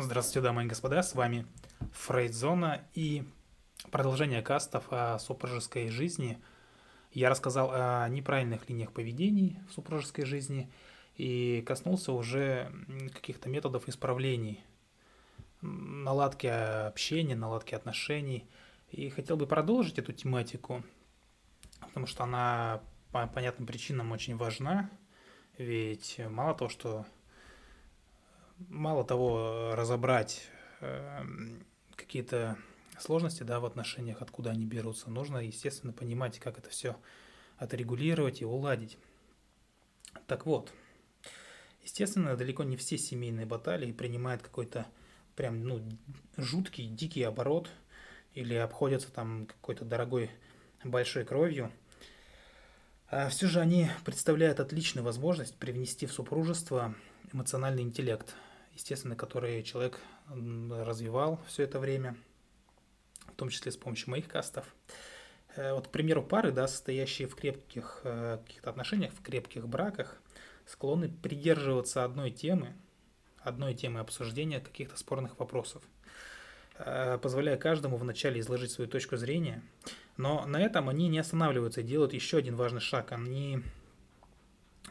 Здравствуйте, дамы и господа, с вами Фрейдзона и продолжение кастов о супружеской жизни. Я рассказал о неправильных линиях поведений в супружеской жизни и коснулся уже каких-то методов исправлений, наладки общения, наладки отношений. И хотел бы продолжить эту тематику, потому что она по понятным причинам очень важна, ведь мало того, что мало того, разобрать э, какие-то сложности да, в отношениях, откуда они берутся, нужно, естественно, понимать, как это все отрегулировать и уладить. Так вот, естественно, далеко не все семейные баталии принимают какой-то прям ну, жуткий, дикий оборот или обходятся там какой-то дорогой большой кровью. А все же они представляют отличную возможность привнести в супружество эмоциональный интеллект – естественно, которые человек развивал все это время, в том числе с помощью моих кастов. Э, вот, к примеру, пары, да, состоящие в крепких э, каких-то отношениях, в крепких браках, склонны придерживаться одной темы, одной темы обсуждения каких-то спорных вопросов, э, позволяя каждому вначале изложить свою точку зрения. Но на этом они не останавливаются и делают еще один важный шаг. Они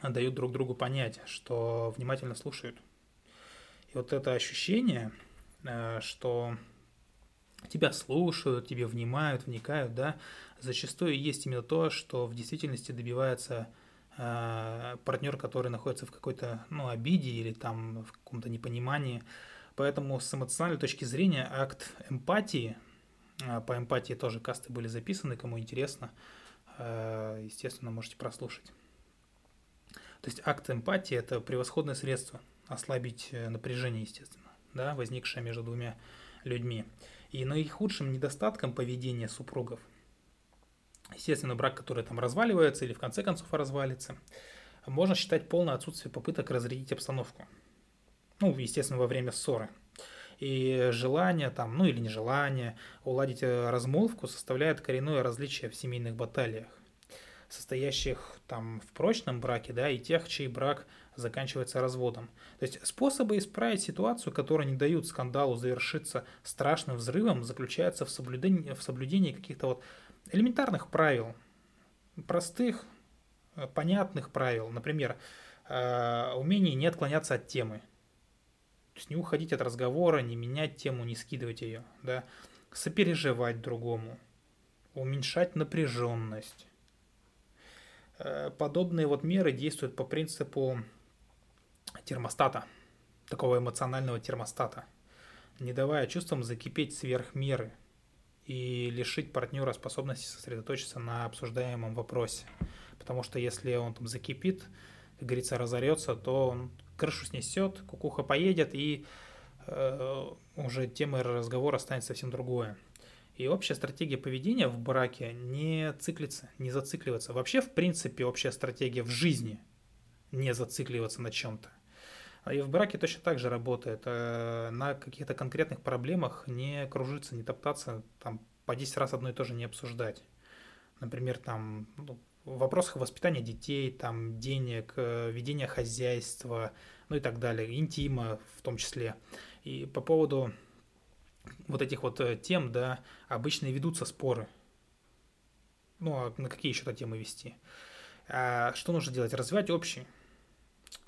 дают друг другу понять, что внимательно слушают, и вот это ощущение, э, что тебя слушают, тебе внимают, вникают, да, зачастую есть именно то, что в действительности добивается э, партнер, который находится в какой-то ну, обиде или там в каком-то непонимании. Поэтому с эмоциональной точки зрения акт эмпатии, э, по эмпатии тоже касты были записаны, кому интересно, естественно, можете прослушать. То есть акт эмпатии – это превосходное средство – ослабить э, напряжение, естественно, да, возникшее между двумя людьми. И наихудшим недостатком поведения супругов, естественно, брак, который там разваливается или в конце концов развалится, можно считать полное отсутствие попыток разрядить обстановку. Ну, естественно, во время ссоры. И желание там, ну или нежелание уладить э, размолвку составляет коренное различие в семейных баталиях состоящих там в прочном браке, да, и тех, чей брак заканчивается разводом. То есть способы исправить ситуацию, которые не дают скандалу завершиться страшным взрывом, заключаются в соблюдении, в соблюдении каких-то вот элементарных правил, простых, э, понятных правил. Например, э, умение не отклоняться от темы. То есть не уходить от разговора, не менять тему, не скидывать ее, да, сопереживать другому, уменьшать напряженность. Э, подобные вот меры действуют по принципу термостата, такого эмоционального термостата, не давая чувствам закипеть сверх меры и лишить партнера способности сосредоточиться на обсуждаемом вопросе. Потому что если он там закипит, как говорится, разорется, то он крышу снесет, кукуха поедет, и э, уже темой разговора станет совсем другое. И общая стратегия поведения в браке не циклится, не зацикливаться. Вообще, в принципе, общая стратегия в жизни не зацикливаться на чем-то. А и в браке точно так же работает. Э, на каких-то конкретных проблемах не кружиться, не топтаться, там по 10 раз одно и то же не обсуждать. Например, там ну, в вопросах воспитания детей, там денег, э, ведения хозяйства, ну и так далее, интима в том числе. И по поводу вот этих вот э, тем, да, обычно ведутся споры. Ну, а на какие еще-то темы вести? А что нужно делать? Развивать общий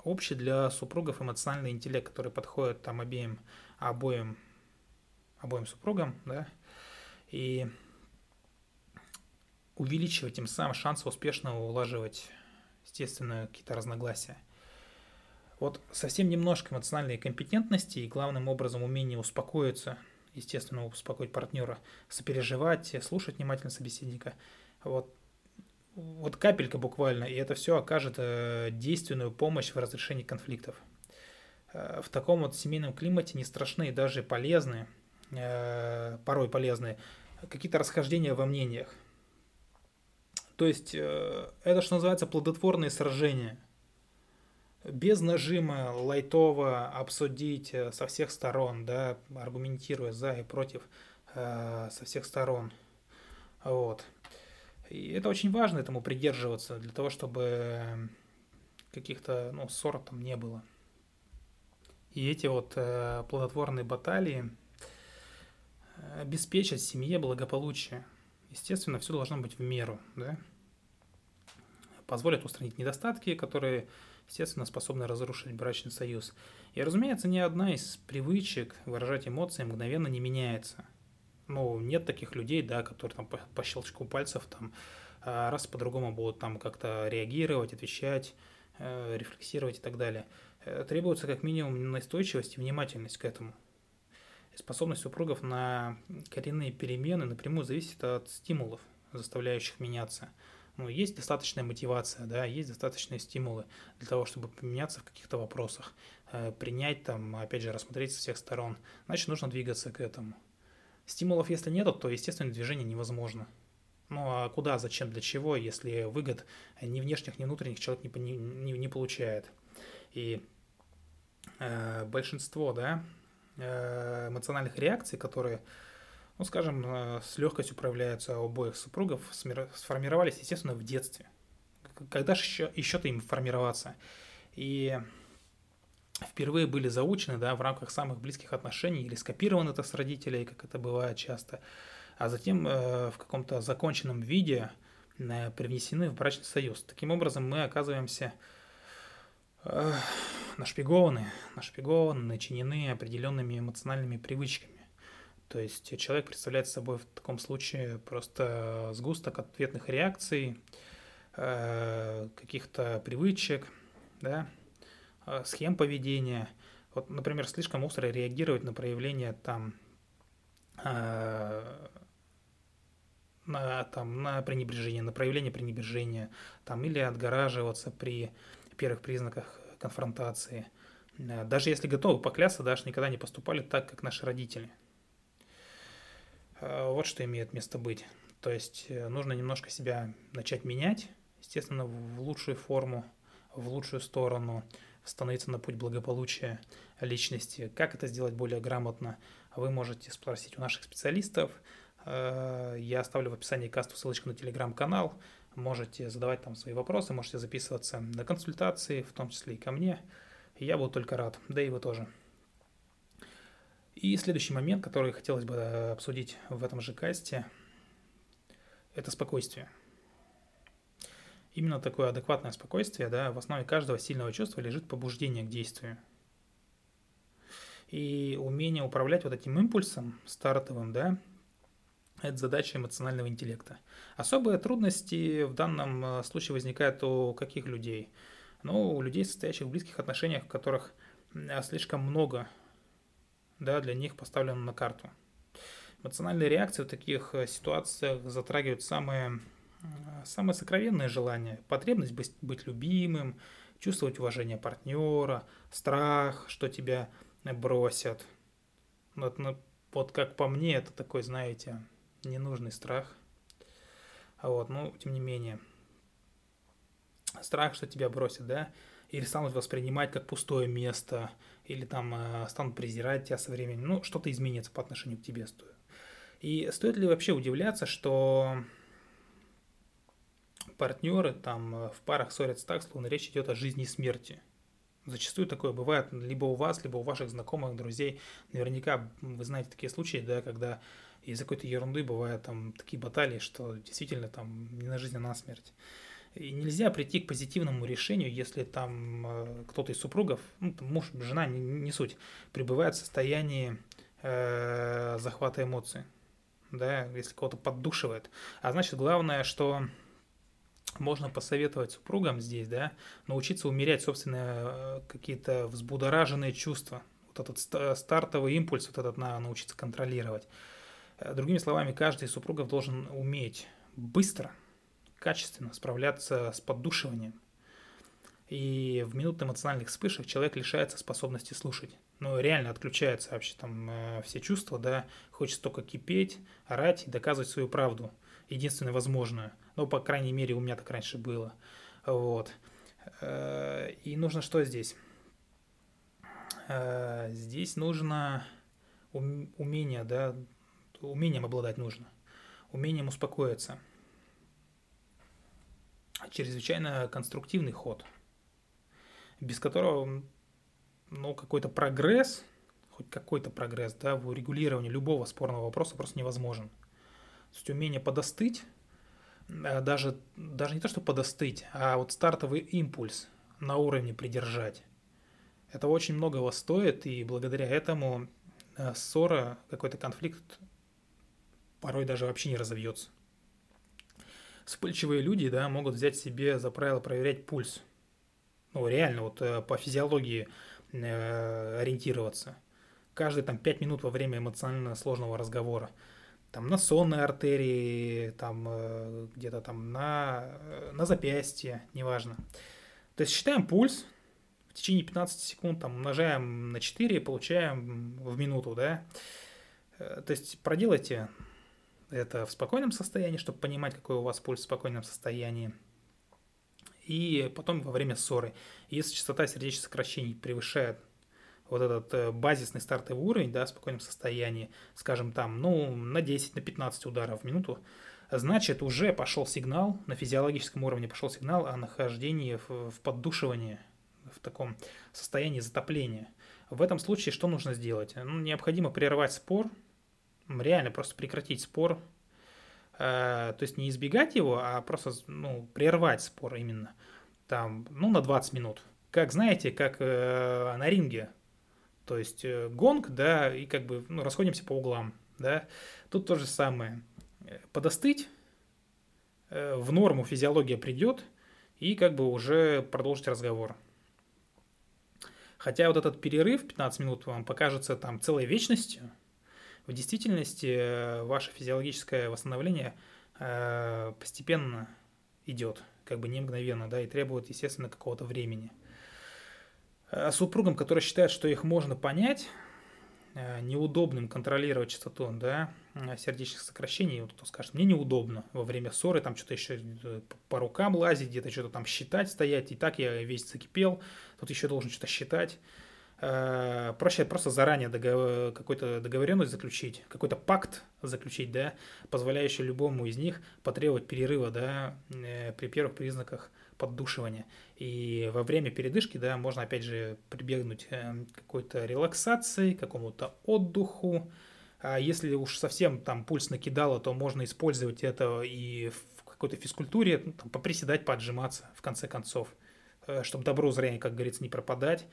общий для супругов эмоциональный интеллект, который подходит там обеим, обоим, обоим супругам, да, и увеличивать тем самым шансы успешно улаживать, естественно, какие-то разногласия. Вот совсем немножко эмоциональной компетентности и главным образом умение успокоиться, естественно, успокоить партнера, сопереживать, слушать внимательно собеседника. Вот вот капелька буквально, и это все окажет э, действенную помощь в разрешении конфликтов. Э, в таком вот семейном климате не страшны и даже полезны, э, порой полезны, какие-то расхождения во мнениях. То есть это, что называется, плодотворные сражения. Без нажима лайтово обсудить со всех сторон, да, аргументируя за и против со всех сторон. Вот. И это очень важно этому придерживаться, для того, чтобы каких-то ну, ссор там не было. И эти вот э, плодотворные баталии обеспечат семье благополучие. Естественно, все должно быть в меру, да? Позволят устранить недостатки, которые, естественно, способны разрушить брачный союз. И, разумеется, ни одна из привычек выражать эмоции мгновенно не меняется. Ну, нет таких людей, да, которые там по, по щелчку пальцев там а, раз по-другому будут там как-то реагировать, отвечать, э, рефлексировать и так далее. Э, требуется как минимум настойчивость и внимательность к этому. Способность супругов на коренные перемены напрямую зависит от стимулов, заставляющих меняться. Ну, есть достаточная мотивация, да, есть достаточные стимулы для того, чтобы поменяться в каких-то вопросах, э, принять там, опять же, рассмотреть со всех сторон. Значит, нужно двигаться к этому. Стимулов, если нет, то, естественно, движение невозможно. Ну а куда, зачем, для чего, если выгод ни внешних, ни внутренних человек не, не, не получает. И э, большинство да, э, эмоциональных реакций, которые, ну скажем, э, с легкостью проявляются у обоих супругов, сформировались, естественно, в детстве. Когда же еще, еще-то им формироваться? И впервые были заучены да, в рамках самых близких отношений или скопированы это с родителей, как это бывает часто – а затем э, в каком-то законченном виде э, привнесены в брачный союз. Таким образом, мы оказываемся э, нашпигованы, нашпигованы, начинены определенными эмоциональными привычками. То есть человек представляет собой в таком случае просто сгусток ответных реакций, каких-то привычек, да, схем поведения. Вот, например, слишком остро реагировать на проявление там на, там, на пренебрежение, на проявление пренебрежения, там, или отгораживаться при первых признаках конфронтации. Э, даже если готовы поклясться, даже никогда не поступали так, как наши родители. Э, вот что имеет место быть. То есть э, нужно немножко себя начать менять, естественно, в лучшую форму, в лучшую сторону, становиться на путь благополучия личности. Как это сделать более грамотно, вы можете спросить у наших специалистов – Э, я оставлю в описании касту ссылочку на телеграм-канал. Можете задавать там свои вопросы, можете записываться на консультации, в том числе и ко мне. Я буду только рад, да и вы тоже. И следующий момент, который хотелось бы обсудить в этом же касте, это спокойствие. Именно такое адекватное спокойствие, да, в основе каждого сильного чувства лежит побуждение к действию. И умение управлять вот этим импульсом стартовым, да, это задача эмоционального интеллекта. Особые трудности в данном э, случае возникают у каких людей? Ну, у людей, состоящих в близких отношениях, в которых слишком много да, для них поставлено на карту. Эмоциональные реакции в таких э, ситуациях затрагивают самые, самые сокровенные желания. Потребность быть, быть любимым, чувствовать уважение партнера, страх, что тебя бросят. Вот, ну, вот как по мне, это такой, знаете, ненужный страх. А вот, ну, тем не менее, страх, что тебя бросят, да, или станут воспринимать как пустое место, или там э, станут презирать тебя со временем, ну, что-то изменится по отношению к тебе стоит. И стоит ли вообще удивляться, что партнеры там э, в парах ссорятся так, словно речь идет о жизни и смерти. Зачастую такое бывает либо у вас, либо у ваших знакомых, друзей. Наверняка вы знаете такие случаи, да, когда из-за какой-то ерунды бывают там такие баталии, что действительно там не на жизнь, а на смерть. И нельзя прийти к позитивному решению, если там э, кто-то из супругов, ну, там, муж, жена, не, не суть, пребывает в состоянии э, захвата эмоций, да, если кого-то поддушивает. А значит, главное, что можно посоветовать супругам здесь, да, научиться умерять собственные э, какие-то взбудораженные чувства. Вот этот стартовый импульс, вот этот надо научиться контролировать. Э, другими словами, каждый из супругов должен уметь быстро, качественно справляться с поддушиванием. И в минуты эмоциональных вспышек человек лишается способности слушать. Ну, реально отключаются вообще там э, все чувства, да, хочется только кипеть, орать и доказывать свою правду, единственное возможное. Ну, по крайней мере, у меня так раньше было. Вот. Э, и нужно что здесь? Здесь нужно умение, да, умением обладать нужно, умением успокоиться. Чрезвычайно конструктивный ход, без которого ну, какой-то прогресс, хоть какой-то прогресс, да, в урегулировании любого спорного вопроса просто невозможен. То есть умение подостыть, э, даже, даже не то, что подостыть, а вот стартовый импульс на уровне придержать. Это очень многого стоит, и благодаря этому э, ссора, какой-то конфликт порой даже вообще не разовьется. Вспыльчивые люди, да, могут взять себе за правило проверять пульс. Ну, реально, вот э, по физиологии э, ориентироваться. Каждые там 5 минут во время эмоционально сложного разговора. Там на сонной артерии, там э, где-то там на, э, на запястье, неважно. То есть считаем пульс, в течение 15 секунд там умножаем на 4, получаем в минуту, да. Э, то есть проделайте это в спокойном состоянии, чтобы понимать, какой у вас пульс в спокойном состоянии. И потом во время ссоры. Если частота сердечных сокращений превышает вот этот э, базисный стартовый уровень, да, в спокойном состоянии, скажем там, ну, на 10, на 15 ударов в минуту, значит, уже пошел сигнал, на физиологическом уровне пошел сигнал о нахождении в, в поддушивании, в таком состоянии затопления. В этом случае что нужно сделать? Ну, необходимо прервать спор, реально просто прекратить спор, э, то есть не избегать его, а просто ну, прервать спор именно, там, ну, на 20 минут. Как, знаете, как э, на ринге, то есть э, гонг, да, и как бы ну, расходимся по углам, да. Тут то же самое. Подостыть, в норму физиология придет, и как бы уже продолжить разговор. Хотя вот этот перерыв 15 минут вам покажется там целой вечностью, в действительности э, ваше физиологическое восстановление э, постепенно идет, как бы не мгновенно, да, и требует, естественно, какого-то времени. А супругам, которые считают, что их можно понять, э, неудобным контролировать частоту да, сердечных сокращений, вот кто скажет, мне неудобно во время ссоры, там что-то еще по рукам лазить, где-то что-то там считать, стоять, и так я весь закипел, тут еще должен что-то считать. Э, проще просто заранее договор, какую-то договоренность заключить, какой-то пакт заключить, да, позволяющий любому из них потребовать перерыва, да, э, при первых признаках поддушивания. И во время передышки, да, можно опять же прибегнуть э, к какой-то релаксации, какому-то отдыху. А если уж совсем там пульс накидало, то можно использовать это и в какой-то физкультуре, ну, там, поприседать, поотжиматься, в конце концов, чтобы добро зрения, как говорится, не пропадать.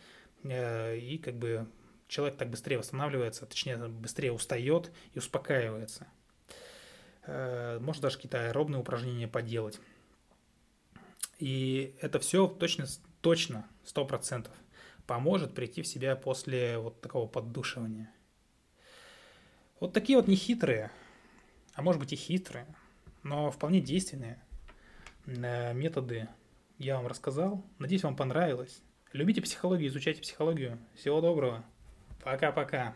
Э, и как бы человек так быстрее восстанавливается, точнее, быстрее устает и успокаивается. Э, можно даже какие-то аэробные упражнения поделать. И это все точно, точно, сто процентов поможет прийти в себя после вот такого поддушивания. Вот такие вот нехитрые, а может быть и хитрые, но вполне действенные э, методы я вам рассказал. Надеюсь, вам понравилось. Любите психологию, изучайте психологию. Всего доброго. Пока-пока.